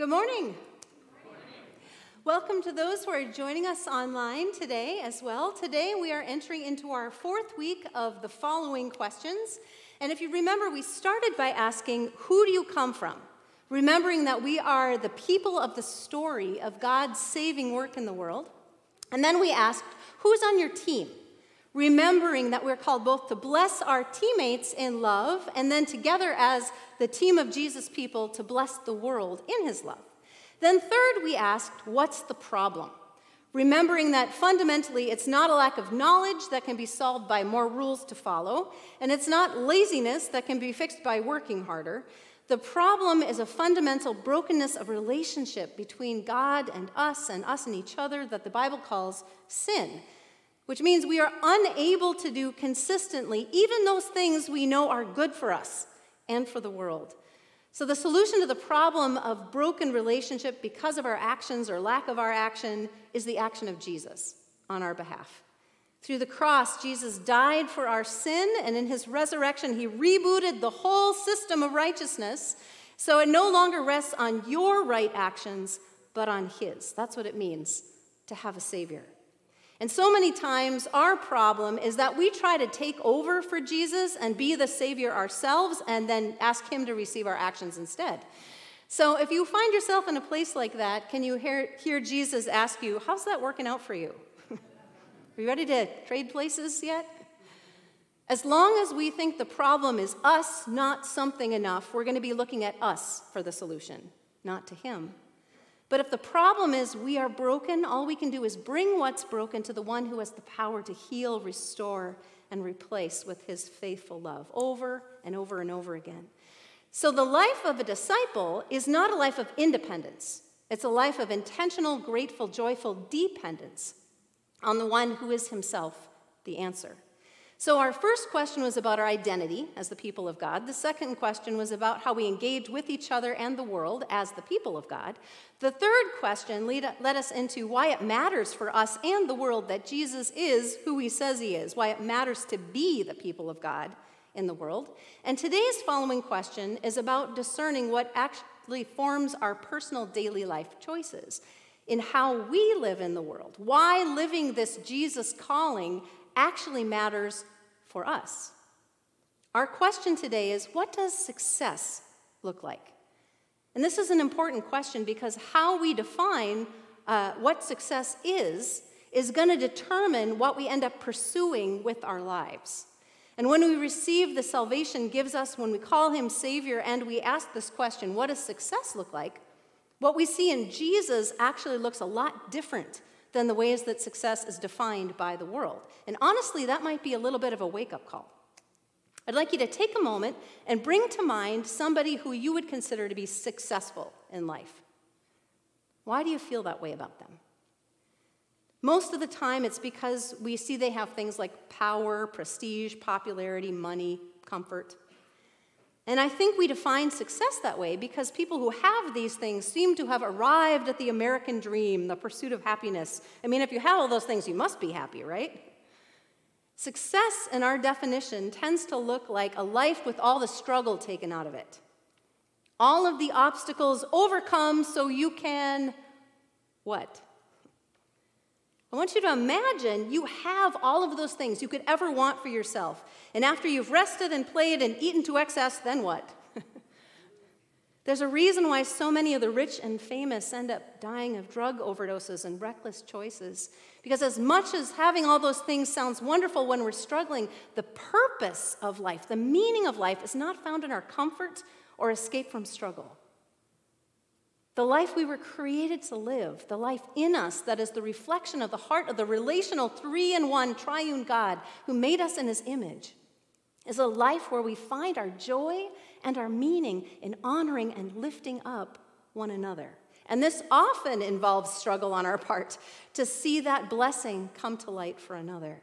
Good morning. Welcome to those who are joining us online today as well. Today we are entering into our fourth week of the following questions. And if you remember, we started by asking, Who do you come from? Remembering that we are the people of the story of God's saving work in the world. And then we asked, Who's on your team? Remembering that we're called both to bless our teammates in love and then together as the team of Jesus people to bless the world in his love. Then, third, we asked, What's the problem? Remembering that fundamentally it's not a lack of knowledge that can be solved by more rules to follow, and it's not laziness that can be fixed by working harder. The problem is a fundamental brokenness of relationship between God and us and us and each other that the Bible calls sin, which means we are unable to do consistently even those things we know are good for us and for the world. So, the solution to the problem of broken relationship because of our actions or lack of our action is the action of Jesus on our behalf. Through the cross, Jesus died for our sin, and in his resurrection, he rebooted the whole system of righteousness. So it no longer rests on your right actions, but on his. That's what it means to have a Savior. And so many times, our problem is that we try to take over for Jesus and be the Savior ourselves and then ask Him to receive our actions instead. So, if you find yourself in a place like that, can you hear, hear Jesus ask you, How's that working out for you? Are you ready to trade places yet? As long as we think the problem is us, not something enough, we're going to be looking at us for the solution, not to Him. But if the problem is we are broken, all we can do is bring what's broken to the one who has the power to heal, restore, and replace with his faithful love over and over and over again. So the life of a disciple is not a life of independence, it's a life of intentional, grateful, joyful dependence on the one who is himself the answer. So, our first question was about our identity as the people of God. The second question was about how we engage with each other and the world as the people of God. The third question led, led us into why it matters for us and the world that Jesus is who he says he is, why it matters to be the people of God in the world. And today's following question is about discerning what actually forms our personal daily life choices in how we live in the world, why living this Jesus calling actually matters for us. Our question today is what does success look like? And this is an important question because how we define uh, what success is is going to determine what we end up pursuing with our lives. And when we receive the salvation gives us, when we call him Savior and we ask this question, what does success look like? What we see in Jesus actually looks a lot different than the ways that success is defined by the world. And honestly, that might be a little bit of a wake up call. I'd like you to take a moment and bring to mind somebody who you would consider to be successful in life. Why do you feel that way about them? Most of the time, it's because we see they have things like power, prestige, popularity, money, comfort. And I think we define success that way because people who have these things seem to have arrived at the American dream, the pursuit of happiness. I mean, if you have all those things, you must be happy, right? Success, in our definition, tends to look like a life with all the struggle taken out of it. All of the obstacles overcome so you can what? I want you to imagine you have all of those things you could ever want for yourself. And after you've rested and played and eaten to excess, then what? There's a reason why so many of the rich and famous end up dying of drug overdoses and reckless choices. Because as much as having all those things sounds wonderful when we're struggling, the purpose of life, the meaning of life, is not found in our comfort or escape from struggle. The life we were created to live, the life in us that is the reflection of the heart of the relational three in one triune God who made us in his image, is a life where we find our joy and our meaning in honoring and lifting up one another. And this often involves struggle on our part to see that blessing come to light for another.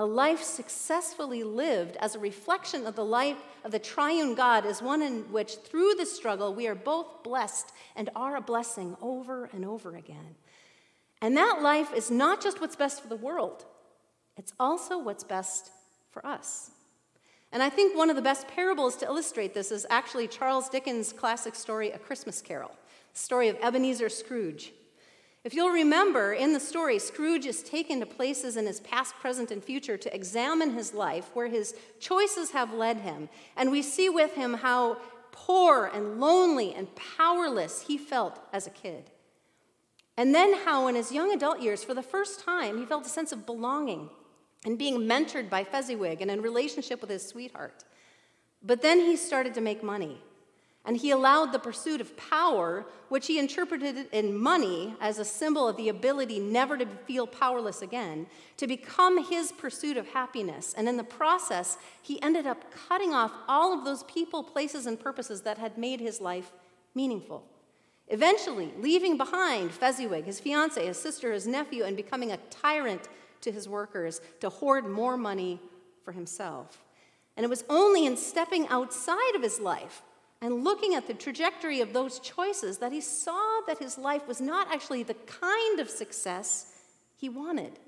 A life successfully lived as a reflection of the life of the triune God is one in which, through the struggle, we are both blessed and are a blessing over and over again. And that life is not just what's best for the world, it's also what's best for us. And I think one of the best parables to illustrate this is actually Charles Dickens' classic story, A Christmas Carol, the story of Ebenezer Scrooge. If you'll remember, in the story, Scrooge is taken to places in his past, present, and future to examine his life where his choices have led him. And we see with him how poor and lonely and powerless he felt as a kid. And then how, in his young adult years, for the first time, he felt a sense of belonging and being mentored by Fezziwig and in relationship with his sweetheart. But then he started to make money. And he allowed the pursuit of power, which he interpreted in money as a symbol of the ability never to feel powerless again, to become his pursuit of happiness. And in the process, he ended up cutting off all of those people, places, and purposes that had made his life meaningful. Eventually, leaving behind Fezziwig, his fiancee, his sister, his nephew, and becoming a tyrant to his workers to hoard more money for himself. And it was only in stepping outside of his life and looking at the trajectory of those choices that he saw that his life was not actually the kind of success he wanted.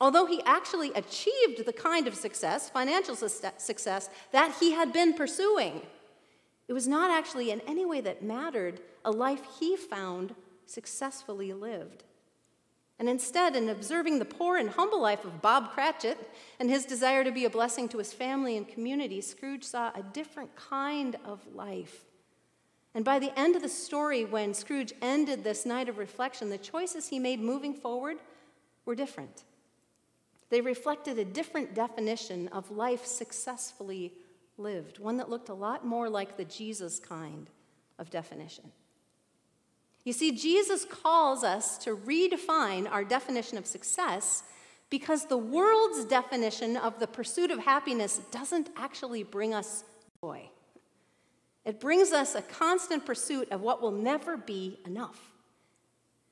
Although he actually achieved the kind of success, financial success, that he had been pursuing, it was not actually in any way that mattered a life he found successfully lived. And instead, in observing the poor and humble life of Bob Cratchit and his desire to be a blessing to his family and community, Scrooge saw a different kind of life. And by the end of the story, when Scrooge ended this night of reflection, the choices he made moving forward were different. They reflected a different definition of life successfully lived, one that looked a lot more like the Jesus kind of definition. You see, Jesus calls us to redefine our definition of success because the world's definition of the pursuit of happiness doesn't actually bring us joy. It brings us a constant pursuit of what will never be enough.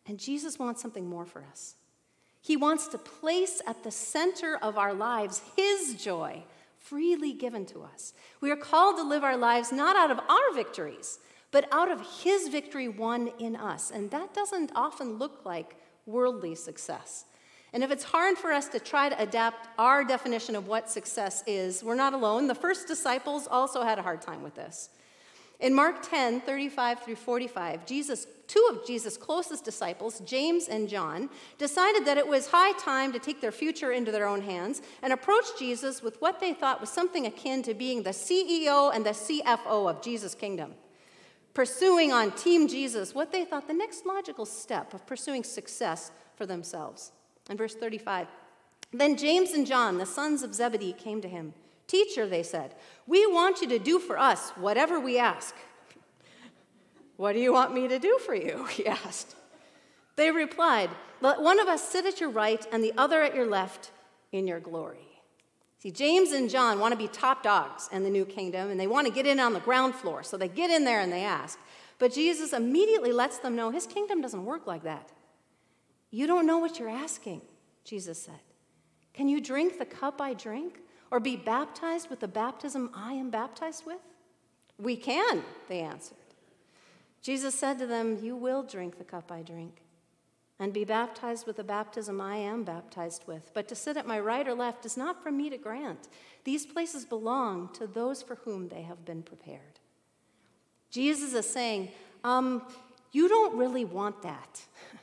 And Jesus wants something more for us. He wants to place at the center of our lives His joy, freely given to us. We are called to live our lives not out of our victories, but out of his victory won in us. And that doesn't often look like worldly success. And if it's hard for us to try to adapt our definition of what success is, we're not alone. The first disciples also had a hard time with this. In Mark 10, 35 through 45, Jesus, two of Jesus' closest disciples, James and John, decided that it was high time to take their future into their own hands and approached Jesus with what they thought was something akin to being the CEO and the CFO of Jesus' kingdom pursuing on Team Jesus what they thought the next logical step of pursuing success for themselves. In verse 35, then James and John, the sons of Zebedee, came to him. Teacher, they said, we want you to do for us whatever we ask. What do you want me to do for you? He asked. They replied, Let one of us sit at your right and the other at your left in your glory. See, James and John want to be top dogs in the new kingdom, and they want to get in on the ground floor. So they get in there and they ask. But Jesus immediately lets them know his kingdom doesn't work like that. You don't know what you're asking, Jesus said. Can you drink the cup I drink, or be baptized with the baptism I am baptized with? We can, they answered. Jesus said to them, You will drink the cup I drink and be baptized with the baptism I am baptized with. But to sit at my right or left is not for me to grant. These places belong to those for whom they have been prepared. Jesus is saying, um, You don't really want that.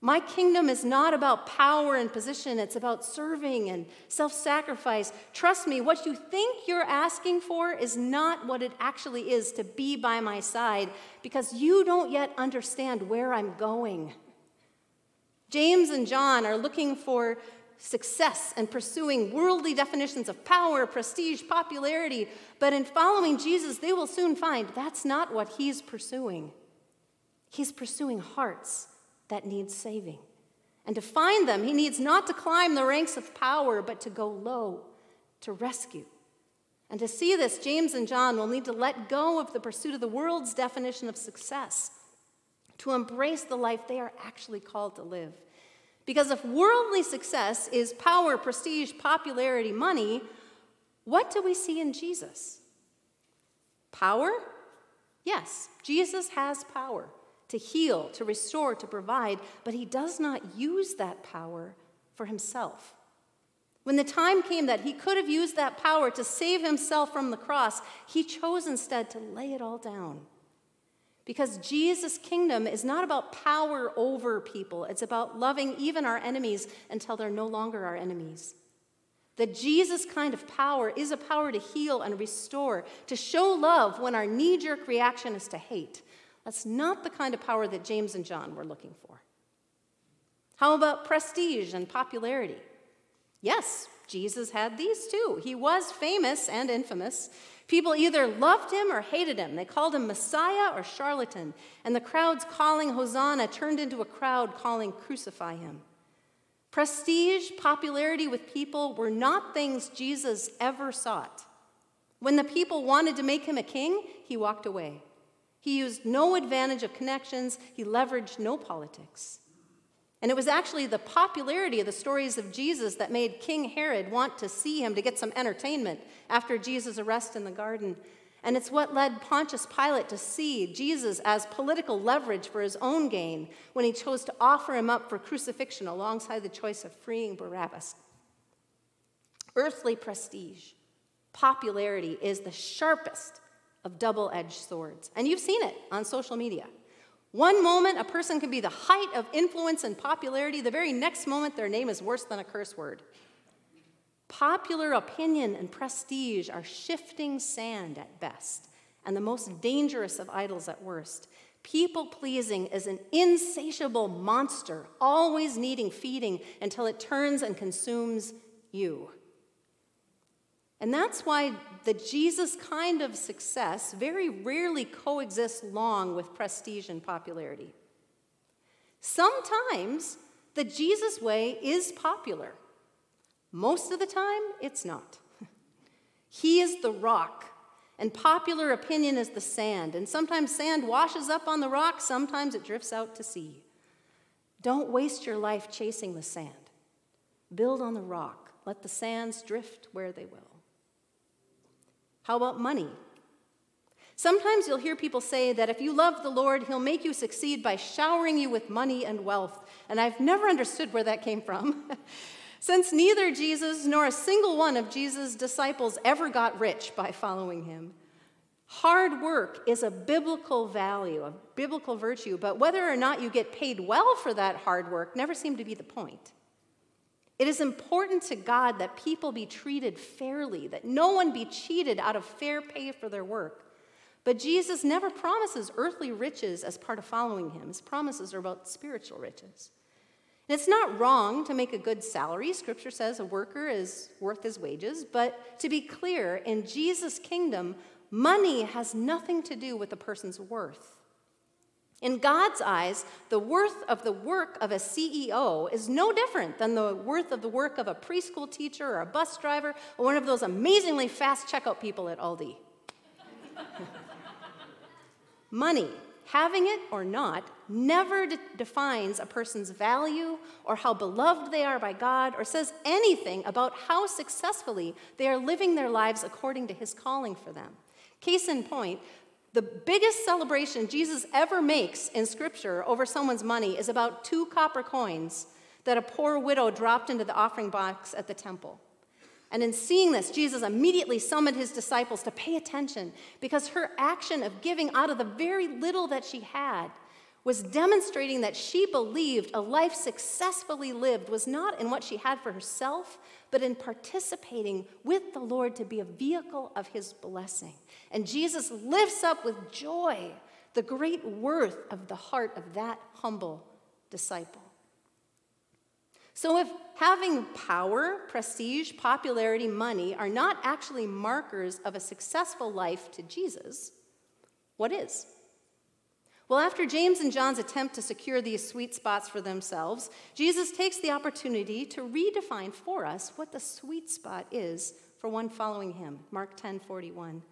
My kingdom is not about power and position, it's about serving and self sacrifice. Trust me, what you think you're asking for is not what it actually is to be by my side because you don't yet understand where I'm going. James and John are looking for success and pursuing worldly definitions of power, prestige, popularity, but in following Jesus, they will soon find that's not what he's pursuing. He's pursuing hearts that need saving. And to find them, he needs not to climb the ranks of power, but to go low, to rescue. And to see this, James and John will need to let go of the pursuit of the world's definition of success to embrace the life they are actually called to live. Because if worldly success is power, prestige, popularity, money, what do we see in Jesus? Power? Yes, Jesus has power to heal, to restore, to provide, but he does not use that power for himself. When the time came that he could have used that power to save himself from the cross, he chose instead to lay it all down. Because Jesus' kingdom is not about power over people, it's about loving even our enemies until they're no longer our enemies. The Jesus kind of power is a power to heal and restore, to show love when our knee jerk reaction is to hate. That's not the kind of power that James and John were looking for. How about prestige and popularity? Yes, Jesus had these too. He was famous and infamous. People either loved him or hated him. They called him Messiah or charlatan. And the crowds calling Hosanna turned into a crowd calling, Crucify him. Prestige, popularity with people were not things Jesus ever sought. When the people wanted to make him a king, he walked away. He used no advantage of connections, he leveraged no politics. And it was actually the popularity of the stories of Jesus that made King Herod want to see him to get some entertainment after Jesus' arrest in the garden. And it's what led Pontius Pilate to see Jesus as political leverage for his own gain when he chose to offer him up for crucifixion alongside the choice of freeing Barabbas. Earthly prestige, popularity is the sharpest of double edged swords. And you've seen it on social media. One moment, a person can be the height of influence and popularity. The very next moment, their name is worse than a curse word. Popular opinion and prestige are shifting sand at best, and the most dangerous of idols at worst. People pleasing is an insatiable monster, always needing feeding until it turns and consumes you. And that's why the Jesus kind of success very rarely coexists long with prestige and popularity. Sometimes the Jesus way is popular. Most of the time, it's not. he is the rock, and popular opinion is the sand. And sometimes sand washes up on the rock, sometimes it drifts out to sea. Don't waste your life chasing the sand. Build on the rock. Let the sands drift where they will. How about money? Sometimes you'll hear people say that if you love the Lord, He'll make you succeed by showering you with money and wealth. And I've never understood where that came from. Since neither Jesus nor a single one of Jesus' disciples ever got rich by following Him. Hard work is a biblical value, a biblical virtue, but whether or not you get paid well for that hard work never seemed to be the point. It is important to God that people be treated fairly, that no one be cheated out of fair pay for their work. But Jesus never promises earthly riches as part of following him. His promises are about spiritual riches. And it's not wrong to make a good salary. Scripture says a worker is worth his wages. But to be clear, in Jesus' kingdom, money has nothing to do with a person's worth. In God's eyes, the worth of the work of a CEO is no different than the worth of the work of a preschool teacher or a bus driver or one of those amazingly fast checkout people at Aldi. Money, having it or not, never de- defines a person's value or how beloved they are by God or says anything about how successfully they are living their lives according to His calling for them. Case in point, the biggest celebration Jesus ever makes in Scripture over someone's money is about two copper coins that a poor widow dropped into the offering box at the temple. And in seeing this, Jesus immediately summoned his disciples to pay attention because her action of giving out of the very little that she had was demonstrating that she believed a life successfully lived was not in what she had for herself, but in participating with the Lord to be a vehicle of his blessing. And Jesus lifts up with joy the great worth of the heart of that humble disciple. So, if having power, prestige, popularity, money are not actually markers of a successful life to Jesus, what is? Well, after James and John's attempt to secure these sweet spots for themselves, Jesus takes the opportunity to redefine for us what the sweet spot is for one following him. Mark 10 41.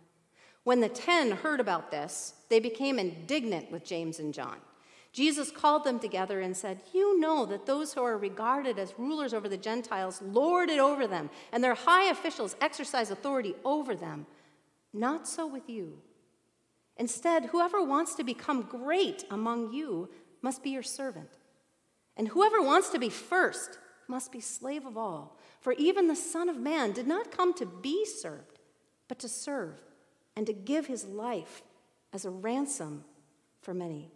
When the ten heard about this, they became indignant with James and John. Jesus called them together and said, You know that those who are regarded as rulers over the Gentiles lord it over them, and their high officials exercise authority over them. Not so with you. Instead, whoever wants to become great among you must be your servant. And whoever wants to be first must be slave of all. For even the Son of Man did not come to be served, but to serve and to give his life as a ransom for many.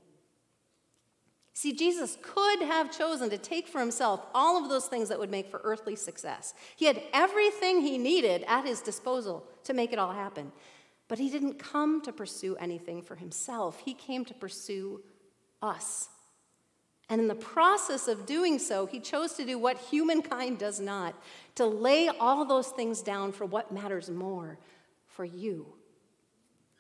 See, Jesus could have chosen to take for himself all of those things that would make for earthly success. He had everything he needed at his disposal to make it all happen. But he didn't come to pursue anything for himself, he came to pursue us. And in the process of doing so, he chose to do what humankind does not to lay all those things down for what matters more for you.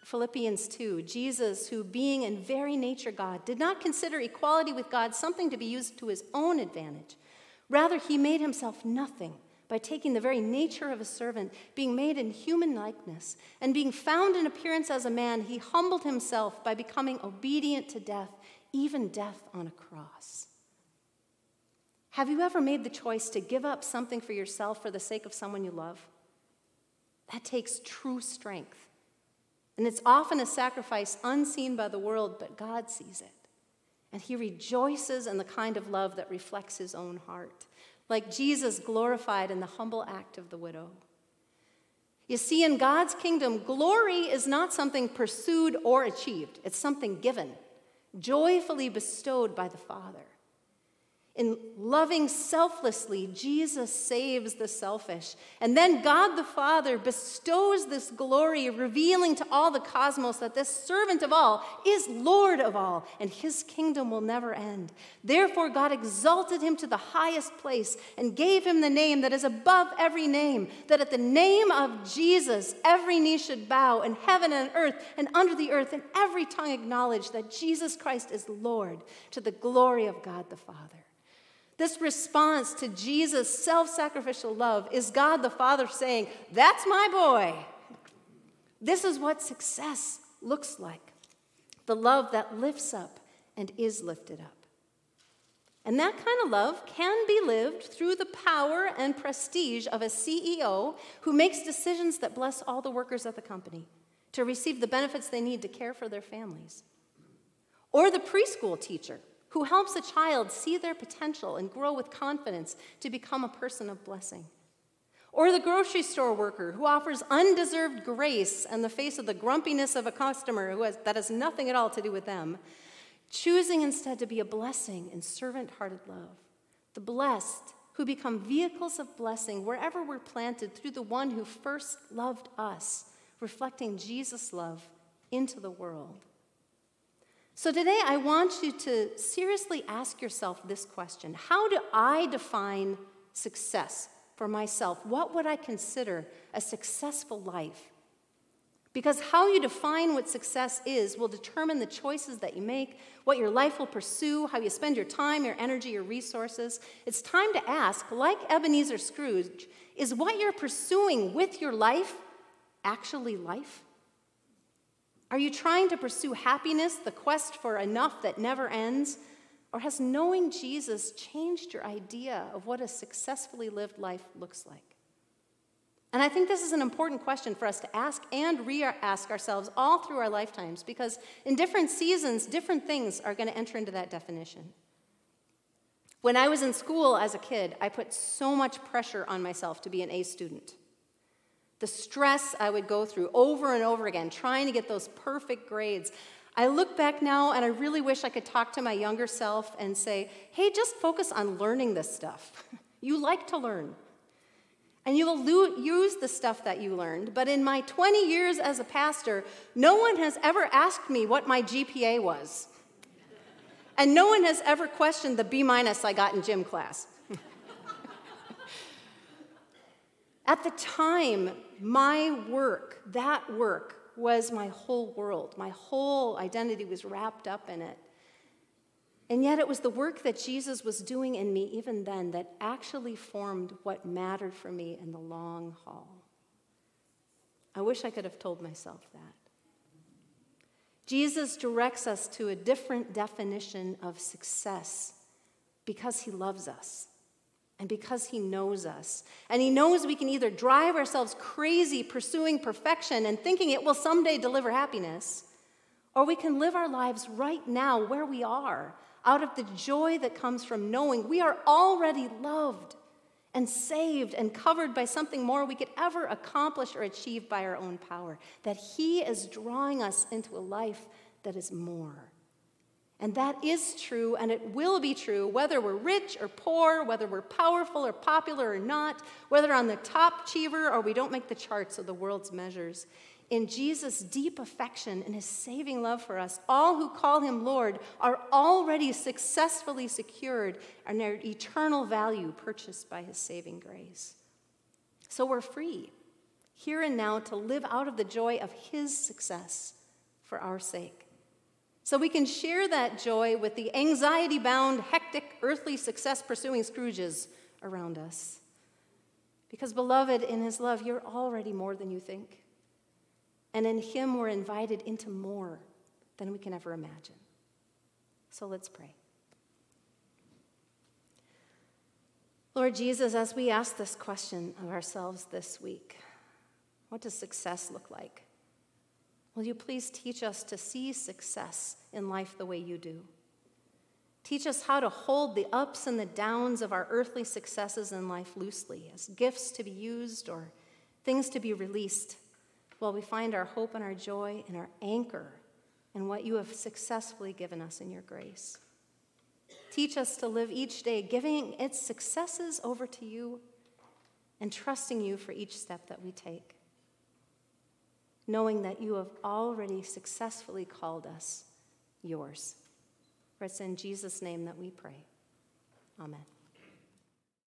Philippians 2 Jesus, who being in very nature God, did not consider equality with God something to be used to his own advantage. Rather, he made himself nothing by taking the very nature of a servant, being made in human likeness, and being found in appearance as a man, he humbled himself by becoming obedient to death, even death on a cross. Have you ever made the choice to give up something for yourself for the sake of someone you love? That takes true strength. And it's often a sacrifice unseen by the world, but God sees it. And he rejoices in the kind of love that reflects his own heart, like Jesus glorified in the humble act of the widow. You see, in God's kingdom, glory is not something pursued or achieved, it's something given, joyfully bestowed by the Father. In loving selflessly, Jesus saves the selfish. And then God the Father bestows this glory, revealing to all the cosmos that this servant of all is Lord of all, and his kingdom will never end. Therefore, God exalted him to the highest place and gave him the name that is above every name, that at the name of Jesus, every knee should bow in heaven and earth and under the earth, and every tongue acknowledge that Jesus Christ is Lord to the glory of God the Father. This response to Jesus' self sacrificial love is God the Father saying, That's my boy. This is what success looks like the love that lifts up and is lifted up. And that kind of love can be lived through the power and prestige of a CEO who makes decisions that bless all the workers at the company to receive the benefits they need to care for their families. Or the preschool teacher who helps a child see their potential and grow with confidence to become a person of blessing. Or the grocery store worker who offers undeserved grace in the face of the grumpiness of a customer who has, that has nothing at all to do with them, choosing instead to be a blessing in servant hearted love. The blessed who become vehicles of blessing wherever we're planted through the one who first loved us, reflecting Jesus' love into the world. So today, I want you to seriously ask yourself this question How do I define success for myself? What would I consider a successful life? Because how you define what success is will determine the choices that you make, what your life will pursue, how you spend your time, your energy, your resources. It's time to ask, like Ebenezer Scrooge, is what you're pursuing with your life actually life? Are you trying to pursue happiness, the quest for enough that never ends? Or has knowing Jesus changed your idea of what a successfully lived life looks like? And I think this is an important question for us to ask and re ask ourselves all through our lifetimes because in different seasons, different things are going to enter into that definition. When I was in school as a kid, I put so much pressure on myself to be an A student the stress I would go through over and over again, trying to get those perfect grades. I look back now and I really wish I could talk to my younger self and say, hey, just focus on learning this stuff. you like to learn. And you will lo- use the stuff that you learned. But in my 20 years as a pastor, no one has ever asked me what my GPA was. And no one has ever questioned the B minus I got in gym class. At the time, my work, that work, was my whole world. My whole identity was wrapped up in it. And yet, it was the work that Jesus was doing in me even then that actually formed what mattered for me in the long haul. I wish I could have told myself that. Jesus directs us to a different definition of success because he loves us and because He knows us. And He knows we can either drive ourselves crazy pursuing perfection and thinking it will someday deliver happiness, or we can live our lives right now where we are, out of the joy that comes from knowing we are already loved and saved and covered by something more we could ever accomplish or achieve by our own power. That He is drawing us into a life that is more. And that is true, and it will be true whether we're rich or poor, whether we're powerful or popular or not, whether on the top achiever or we don't make the charts of the world's measures. In Jesus' deep affection and his saving love for us, all who call him Lord are already successfully secured and their eternal value purchased by his saving grace. So we're free, here and now, to live out of the joy of his success for our sake. So we can share that joy with the anxiety bound, hectic, earthly success pursuing Scrooges around us. Because, beloved, in his love, you're already more than you think. And in him, we're invited into more than we can ever imagine. So let's pray. Lord Jesus, as we ask this question of ourselves this week, what does success look like? Will you please teach us to see success in life the way you do? Teach us how to hold the ups and the downs of our earthly successes in life loosely as gifts to be used or things to be released while we find our hope and our joy and our anchor in what you have successfully given us in your grace. Teach us to live each day giving its successes over to you and trusting you for each step that we take knowing that you have already successfully called us yours. For it's in Jesus' name that we pray. Amen.